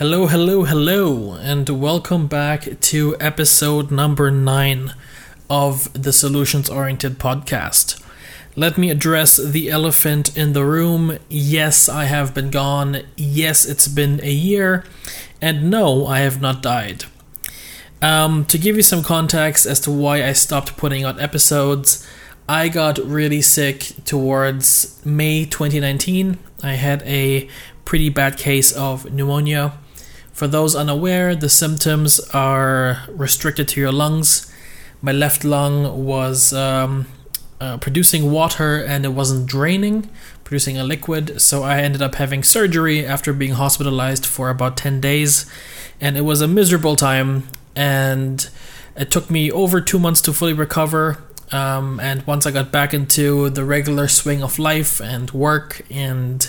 Hello, hello, hello, and welcome back to episode number nine of the Solutions Oriented podcast. Let me address the elephant in the room. Yes, I have been gone. Yes, it's been a year. And no, I have not died. Um, to give you some context as to why I stopped putting out episodes, I got really sick towards May 2019. I had a pretty bad case of pneumonia. For those unaware, the symptoms are restricted to your lungs. My left lung was um, uh, producing water and it wasn't draining, producing a liquid. So I ended up having surgery after being hospitalized for about 10 days. And it was a miserable time. And it took me over two months to fully recover. Um, and once I got back into the regular swing of life and work and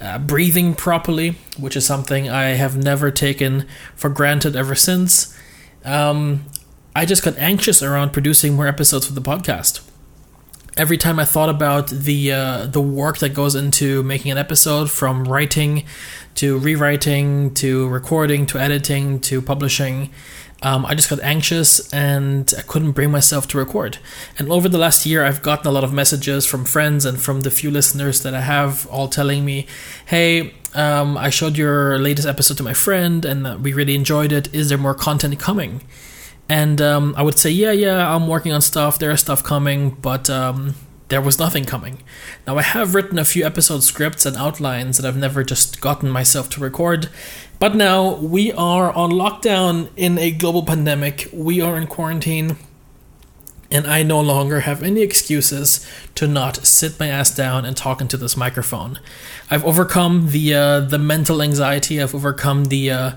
uh, breathing properly, which is something I have never taken for granted ever since. Um, I just got anxious around producing more episodes for the podcast. Every time I thought about the uh, the work that goes into making an episode, from writing to rewriting to recording to editing to publishing, um, I just got anxious and I couldn't bring myself to record. And over the last year, I've gotten a lot of messages from friends and from the few listeners that I have, all telling me, "Hey, um, I showed your latest episode to my friend, and we really enjoyed it. Is there more content coming?" And um, I would say, "Yeah, yeah, I'm working on stuff. There is stuff coming, but um, there was nothing coming. Now, I have written a few episode scripts and outlines that I've never just gotten myself to record, but now we are on lockdown in a global pandemic. We are in quarantine, and I no longer have any excuses to not sit my ass down and talk into this microphone. I've overcome the uh, the mental anxiety. I've overcome the uh,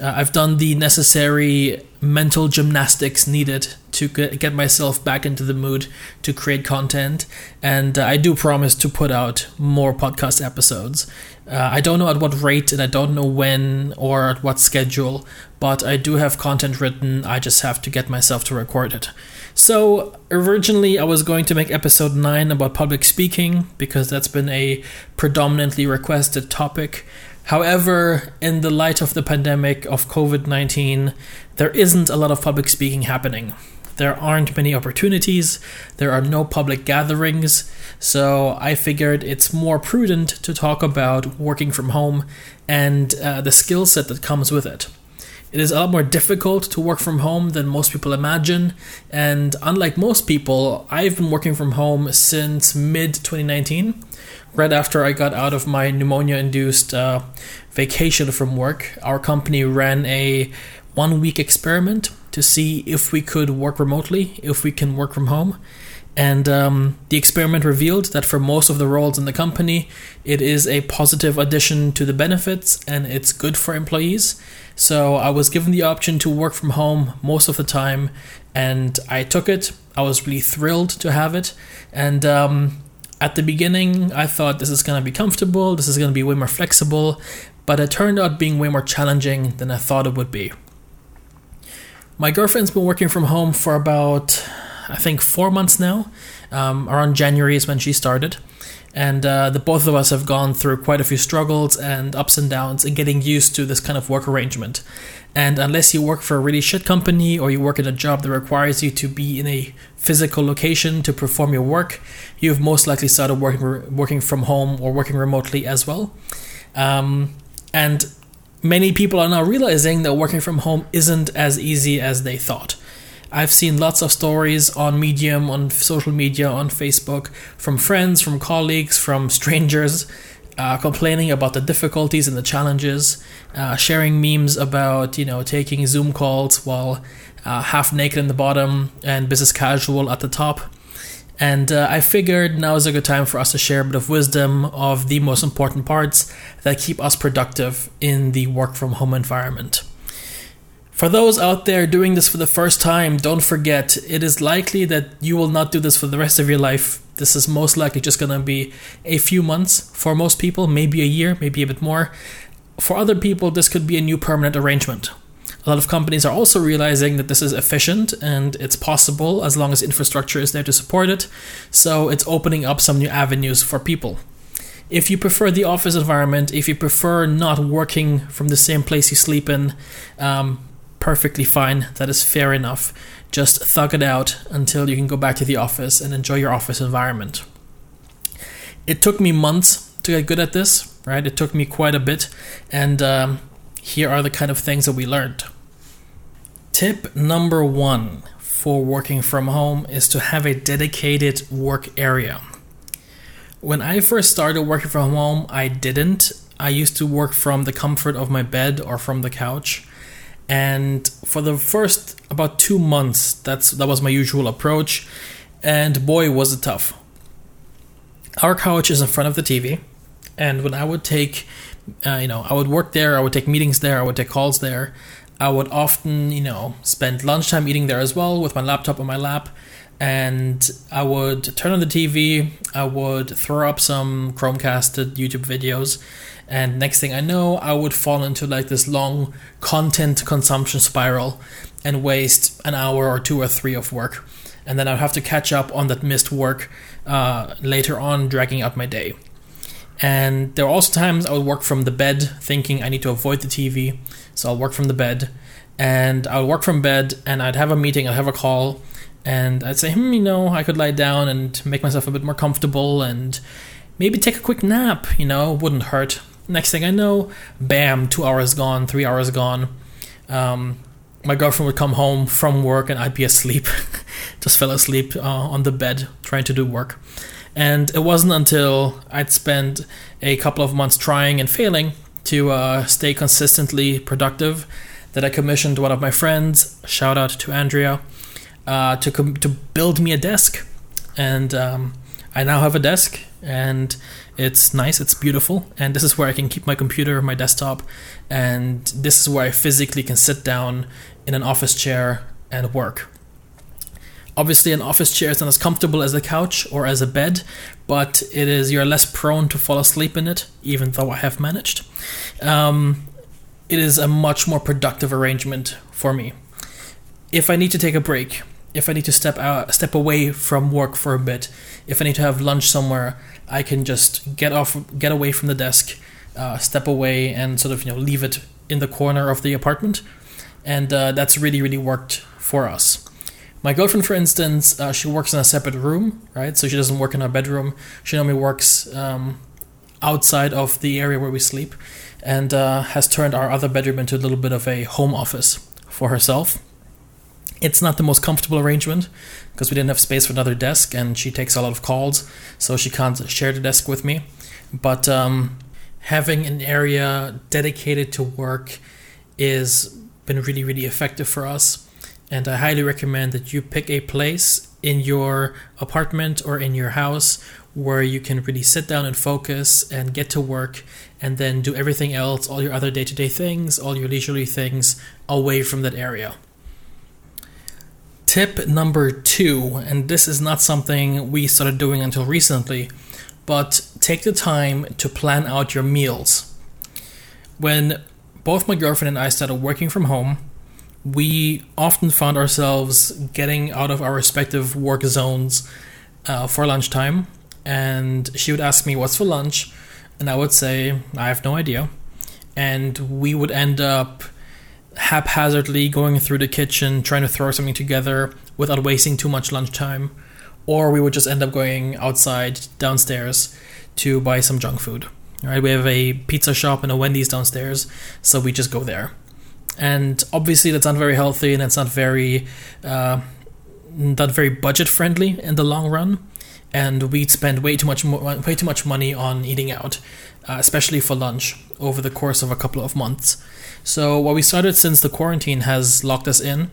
uh, I've done the necessary mental gymnastics needed to get myself back into the mood to create content, and uh, I do promise to put out more podcast episodes. Uh, I don't know at what rate and I don't know when or at what schedule, but I do have content written. I just have to get myself to record it. So, originally, I was going to make episode 9 about public speaking because that's been a predominantly requested topic. However, in the light of the pandemic of COVID 19, there isn't a lot of public speaking happening. There aren't many opportunities, there are no public gatherings, so I figured it's more prudent to talk about working from home and uh, the skill set that comes with it. It is a lot more difficult to work from home than most people imagine, and unlike most people, I've been working from home since mid 2019 right after I got out of my pneumonia induced uh, vacation from work, our company ran a one week experiment to see if we could work remotely, if we can work from home. And um, the experiment revealed that for most of the roles in the company, it is a positive addition to the benefits and it's good for employees. So I was given the option to work from home most of the time and I took it. I was really thrilled to have it. And um, at the beginning, I thought this is going to be comfortable, this is going to be way more flexible, but it turned out being way more challenging than I thought it would be. My girlfriend's been working from home for about, I think, four months now. Um, around January is when she started. And uh, the both of us have gone through quite a few struggles and ups and downs in getting used to this kind of work arrangement. And unless you work for a really shit company or you work in a job that requires you to be in a physical location to perform your work, you've most likely started working working from home or working remotely as well. Um, and many people are now realizing that working from home isn't as easy as they thought. I've seen lots of stories on Medium, on social media, on Facebook from friends, from colleagues, from strangers uh, complaining about the difficulties and the challenges, uh, sharing memes about you know taking Zoom calls while uh, half naked in the bottom and business casual at the top. And uh, I figured now is a good time for us to share a bit of wisdom of the most important parts that keep us productive in the work from home environment. For those out there doing this for the first time, don't forget it is likely that you will not do this for the rest of your life. This is most likely just going to be a few months for most people, maybe a year, maybe a bit more. For other people, this could be a new permanent arrangement. A lot of companies are also realizing that this is efficient and it's possible as long as infrastructure is there to support it. So it's opening up some new avenues for people. if you prefer the office environment, if you prefer not working from the same place you sleep in, um, perfectly fine. That is fair enough. Just thug it out until you can go back to the office and enjoy your office environment. It took me months to get good at this, right? It took me quite a bit, and um, here are the kind of things that we learned. Tip number one for working from home is to have a dedicated work area. When I first started working from home, I didn't. I used to work from the comfort of my bed or from the couch. And for the first about two months, that's that was my usual approach. And boy, was it tough. Our couch is in front of the TV, and when I would take, uh, you know, I would work there, I would take meetings there, I would take calls there. I would often, you know, spend lunchtime eating there as well with my laptop on my lap and I would turn on the TV, I would throw up some Chromecasted YouTube videos, and next thing I know, I would fall into like this long content consumption spiral and waste an hour or two or three of work. And then I'd have to catch up on that missed work uh, later on, dragging out my day. And there were also times I would work from the bed, thinking I need to avoid the TV, so I'll work from the bed. And I would work from bed, and I'd have a meeting, I'd have a call, and I'd say, hmm, you know, I could lie down and make myself a bit more comfortable and maybe take a quick nap, you know, wouldn't hurt. Next thing I know, bam, two hours gone, three hours gone. Um, my girlfriend would come home from work and I'd be asleep, just fell asleep uh, on the bed trying to do work. And it wasn't until I'd spent a couple of months trying and failing to uh, stay consistently productive that I commissioned one of my friends, shout out to Andrea, uh, to com- to build me a desk, and um, I now have a desk, and it's nice, it's beautiful, and this is where I can keep my computer, my desktop, and this is where I physically can sit down in an office chair and work. Obviously, an office chair is not as comfortable as a couch or as a bed, but it is you're less prone to fall asleep in it, even though I have managed. Um, it is a much more productive arrangement for me. If I need to take a break, if I need to step out, step away from work for a bit, if I need to have lunch somewhere, I can just get off, get away from the desk, uh, step away, and sort of you know leave it in the corner of the apartment, and uh, that's really really worked for us. My girlfriend, for instance, uh, she works in a separate room, right? So she doesn't work in our bedroom. She normally works um, outside of the area where we sleep, and uh, has turned our other bedroom into a little bit of a home office for herself. It's not the most comfortable arrangement because we didn't have space for another desk, and she takes a lot of calls, so she can't share the desk with me. But um, having an area dedicated to work is been really really effective for us, and I highly recommend that you pick a place in your apartment or in your house where you can really sit down and focus and get to work and then do everything else, all your other day to day things, all your leisurely things away from that area. Tip number two, and this is not something we started doing until recently, but take the time to plan out your meals. When both my girlfriend and I started working from home, we often found ourselves getting out of our respective work zones uh, for lunchtime, and she would ask me, What's for lunch? And I would say, I have no idea. And we would end up haphazardly going through the kitchen trying to throw something together without wasting too much lunchtime, or we would just end up going outside downstairs to buy some junk food. Right, we have a pizza shop and a Wendy's downstairs, so we just go there. And obviously, that's not very healthy, and it's not very, uh, not very budget friendly in the long run. And we'd spend way too much, mo- way too much money on eating out, uh, especially for lunch, over the course of a couple of months. So what we started since the quarantine has locked us in.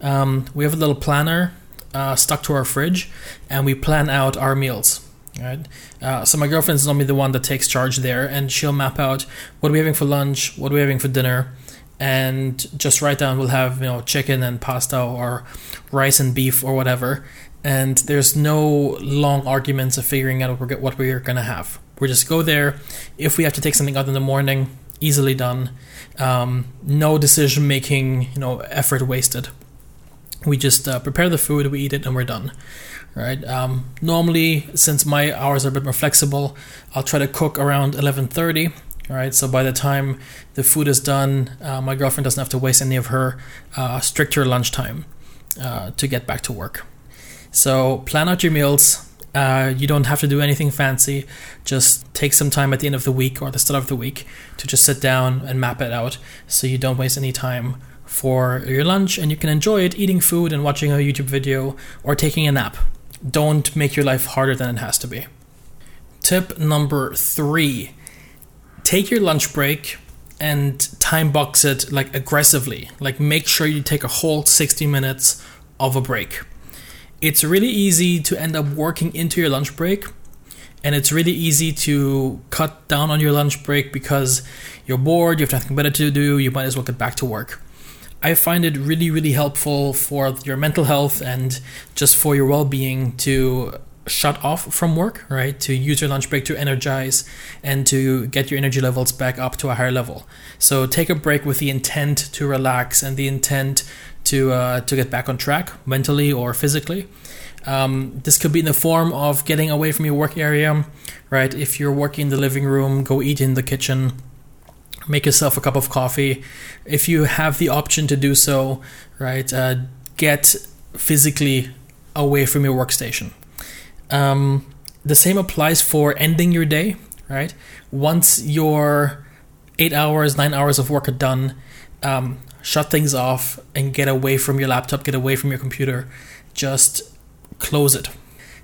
Um, we have a little planner uh, stuck to our fridge, and we plan out our meals. Right. Uh, so my girlfriend's normally the one that takes charge there, and she'll map out what are we having for lunch, what are we having for dinner, and just write down we'll have you know chicken and pasta or rice and beef or whatever. And there's no long arguments of figuring out what we're, gonna have. We just go there. If we have to take something out in the morning, easily done. Um, no decision making, you know, effort wasted. we just uh, prepare the food, we eat it, and we're done. Right. Um, normally, since my hours are a bit more flexible, I'll try to cook around eleven thirty. All right. So by the time the food is done, uh, my girlfriend doesn't have to waste any of her uh, stricter lunchtime uh, to get back to work. So plan out your meals. Uh, you don't have to do anything fancy. Just take some time at the end of the week or the start of the week to just sit down and map it out so you don't waste any time for your lunch and you can enjoy it eating food and watching a YouTube video or taking a nap. Don't make your life harder than it has to be. Tip number three take your lunch break and time box it like aggressively. Like make sure you take a whole 60 minutes of a break. It's really easy to end up working into your lunch break and it's really easy to cut down on your lunch break because you're bored, you have nothing better to do, you might as well get back to work. I find it really, really helpful for your mental health and just for your well being to shut off from work, right? To use your lunch break to energize and to get your energy levels back up to a higher level. So take a break with the intent to relax and the intent to uh, to get back on track mentally or physically. Um, this could be in the form of getting away from your work area, right? If you're working in the living room, go eat in the kitchen make yourself a cup of coffee. If you have the option to do so, right, uh, get physically away from your workstation. Um, the same applies for ending your day, right? Once your eight hours, nine hours of work are done, um, shut things off and get away from your laptop, get away from your computer. Just close it.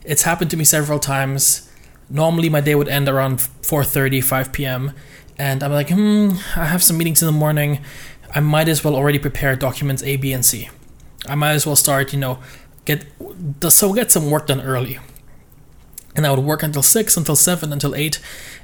It's happened to me several times. Normally, my day would end around 4:30, 5 p.m and I'm like, hmm, I have some meetings in the morning. I might as well already prepare documents A, B, and C. I might as well start, you know, get so get some work done early. And I would work until six, until seven, until eight,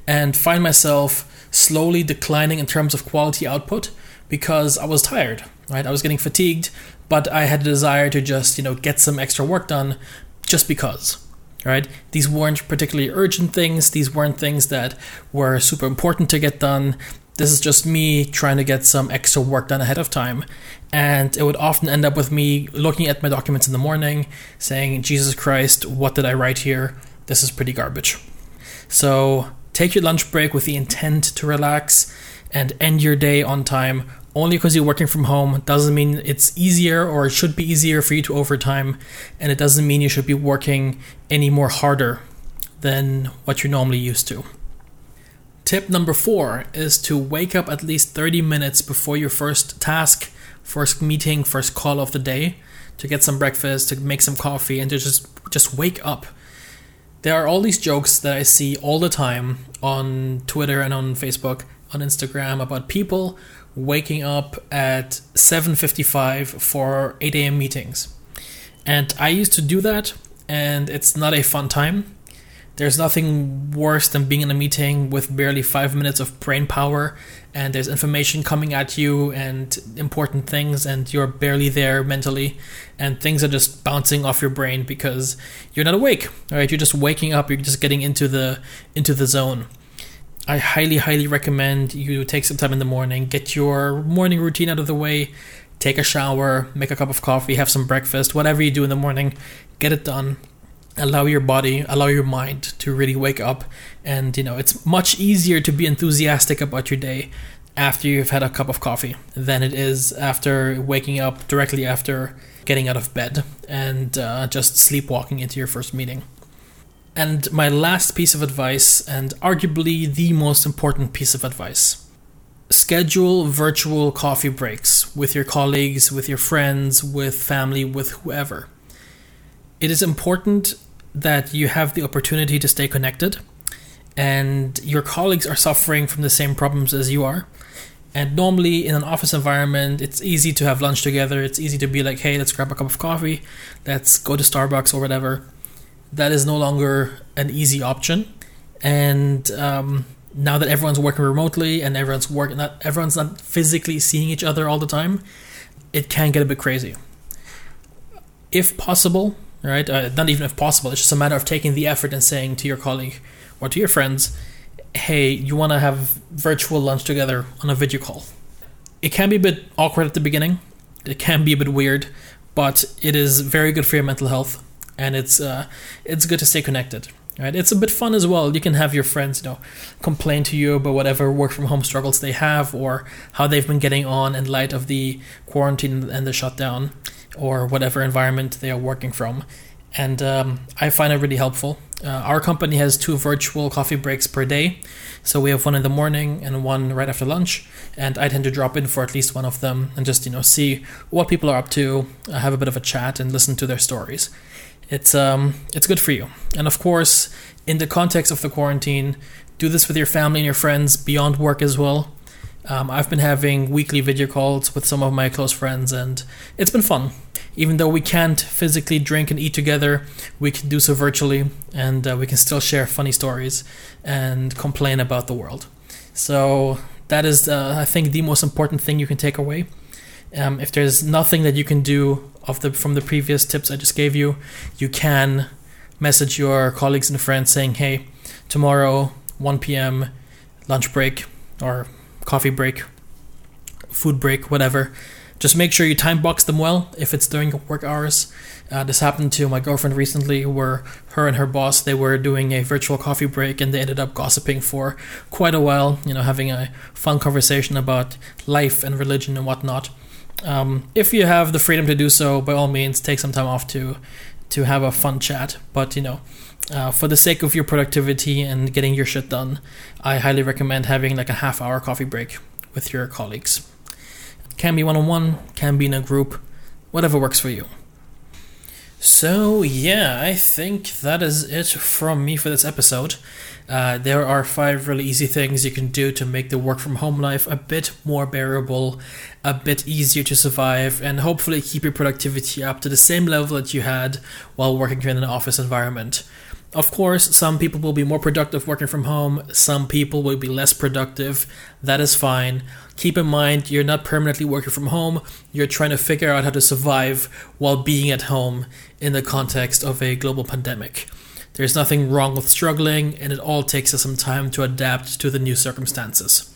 and find myself slowly declining in terms of quality output because I was tired. Right, I was getting fatigued, but I had a desire to just you know get some extra work done, just because right? These weren't particularly urgent things, these weren't things that were super important to get done. This is just me trying to get some extra work done ahead of time. And it would often end up with me looking at my documents in the morning, saying, Jesus Christ, what did I write here? This is pretty garbage. So take your lunch break with the intent to relax and end your day on time only because you're working from home doesn't mean it's easier or it should be easier for you to overtime, and it doesn't mean you should be working any more harder than what you're normally used to. Tip number four is to wake up at least 30 minutes before your first task, first meeting, first call of the day to get some breakfast, to make some coffee, and to just just wake up. There are all these jokes that I see all the time on Twitter and on Facebook, on Instagram about people waking up at 7:55 for 8 a.m. meetings. And I used to do that and it's not a fun time. There's nothing worse than being in a meeting with barely 5 minutes of brain power and there's information coming at you and important things and you're barely there mentally and things are just bouncing off your brain because you're not awake. All right, You're just waking up, you're just getting into the into the zone. I highly, highly recommend you take some time in the morning, get your morning routine out of the way, take a shower, make a cup of coffee, have some breakfast, whatever you do in the morning, get it done. Allow your body, allow your mind to really wake up. And, you know, it's much easier to be enthusiastic about your day after you've had a cup of coffee than it is after waking up directly after getting out of bed and uh, just sleepwalking into your first meeting. And my last piece of advice, and arguably the most important piece of advice schedule virtual coffee breaks with your colleagues, with your friends, with family, with whoever. It is important that you have the opportunity to stay connected, and your colleagues are suffering from the same problems as you are. And normally in an office environment, it's easy to have lunch together. It's easy to be like, hey, let's grab a cup of coffee, let's go to Starbucks or whatever that is no longer an easy option. And um, now that everyone's working remotely and everyone's working, not everyone's not physically seeing each other all the time, it can get a bit crazy. If possible, right? Uh, not even if possible. It's just a matter of taking the effort and saying to your colleague or to your friends, "Hey, you want to have virtual lunch together on a video call?" It can be a bit awkward at the beginning. It can be a bit weird, but it is very good for your mental health, and it's uh, it's good to stay connected. Right, it's a bit fun as well. You can have your friends, you know, complain to you about whatever work from home struggles they have or how they've been getting on in light of the quarantine and the shutdown or whatever environment they are working from. And um, I find it really helpful. Uh, our company has two virtual coffee breaks per day. So we have one in the morning and one right after lunch. And I tend to drop in for at least one of them and just, you know, see what people are up to, have a bit of a chat and listen to their stories. It's um it's good for you. And of course, in the context of the quarantine, do this with your family and your friends beyond work as well. Um, I've been having weekly video calls with some of my close friends, and it's been fun. Even though we can't physically drink and eat together, we can do so virtually, and uh, we can still share funny stories and complain about the world. So that is, uh, I think, the most important thing you can take away. Um, if there's nothing that you can do of the from the previous tips I just gave you, you can message your colleagues and friends saying, "Hey, tomorrow 1 p.m. lunch break or coffee break, food break, whatever. Just make sure you time box them well if it's during work hours. Uh, this happened to my girlfriend recently, where her and her boss they were doing a virtual coffee break, and they ended up gossiping for quite a while. You know, having a fun conversation about life and religion and whatnot. Um, if you have the freedom to do so, by all means, take some time off to to have a fun chat. But you know, uh, for the sake of your productivity and getting your shit done, I highly recommend having like a half hour coffee break with your colleagues. Can be one on one, can be in a group, whatever works for you. So, yeah, I think that is it from me for this episode. Uh, there are five really easy things you can do to make the work from home life a bit more bearable, a bit easier to survive, and hopefully keep your productivity up to the same level that you had while working in an office environment. Of course, some people will be more productive working from home, some people will be less productive. That is fine. Keep in mind, you're not permanently working from home, you're trying to figure out how to survive while being at home in the context of a global pandemic. There's nothing wrong with struggling, and it all takes us some time to adapt to the new circumstances.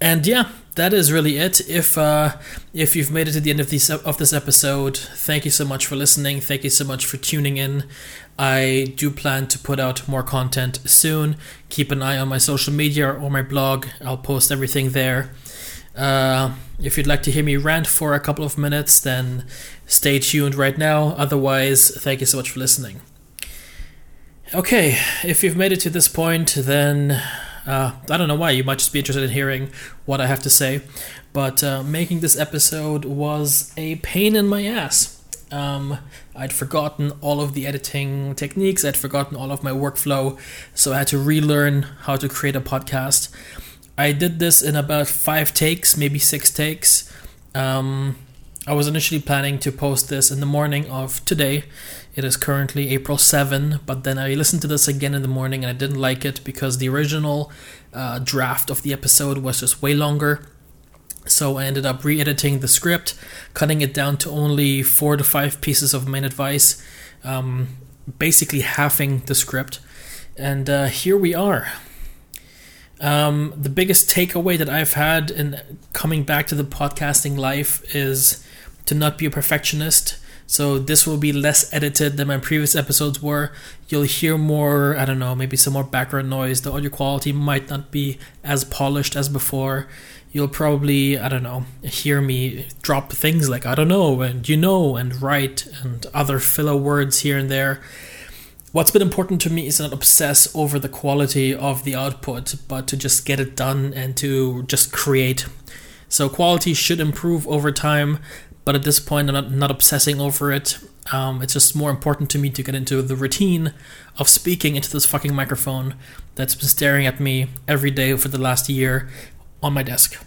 And yeah, that is really it. If uh, if you've made it to the end of this of this episode, thank you so much for listening. Thank you so much for tuning in. I do plan to put out more content soon. Keep an eye on my social media or my blog. I'll post everything there. Uh, if you'd like to hear me rant for a couple of minutes, then stay tuned right now. Otherwise, thank you so much for listening. Okay, if you've made it to this point, then uh, I don't know why. You might just be interested in hearing what I have to say. But uh, making this episode was a pain in my ass. Um, I'd forgotten all of the editing techniques, I'd forgotten all of my workflow, so I had to relearn how to create a podcast. I did this in about five takes, maybe six takes. Um, I was initially planning to post this in the morning of today. It is currently April 7, but then I listened to this again in the morning and I didn't like it because the original uh, draft of the episode was just way longer. So I ended up re editing the script, cutting it down to only four to five pieces of main advice, um, basically halving the script. And uh, here we are. Um, the biggest takeaway that I've had in coming back to the podcasting life is to not be a perfectionist. So this will be less edited than my previous episodes were. You'll hear more, I don't know, maybe some more background noise. The audio quality might not be as polished as before. You'll probably, I don't know, hear me drop things like I don't know and you know and right and other filler words here and there. What's been important to me is not obsess over the quality of the output, but to just get it done and to just create. So quality should improve over time, but at this point, I'm not, not obsessing over it. Um, it's just more important to me to get into the routine of speaking into this fucking microphone that's been staring at me every day for the last year on my desk.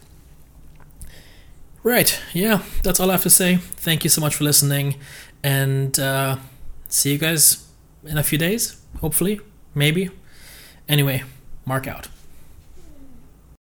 Right, yeah, that's all I have to say. Thank you so much for listening, and uh, see you guys in a few days, hopefully, maybe. Anyway, mark out.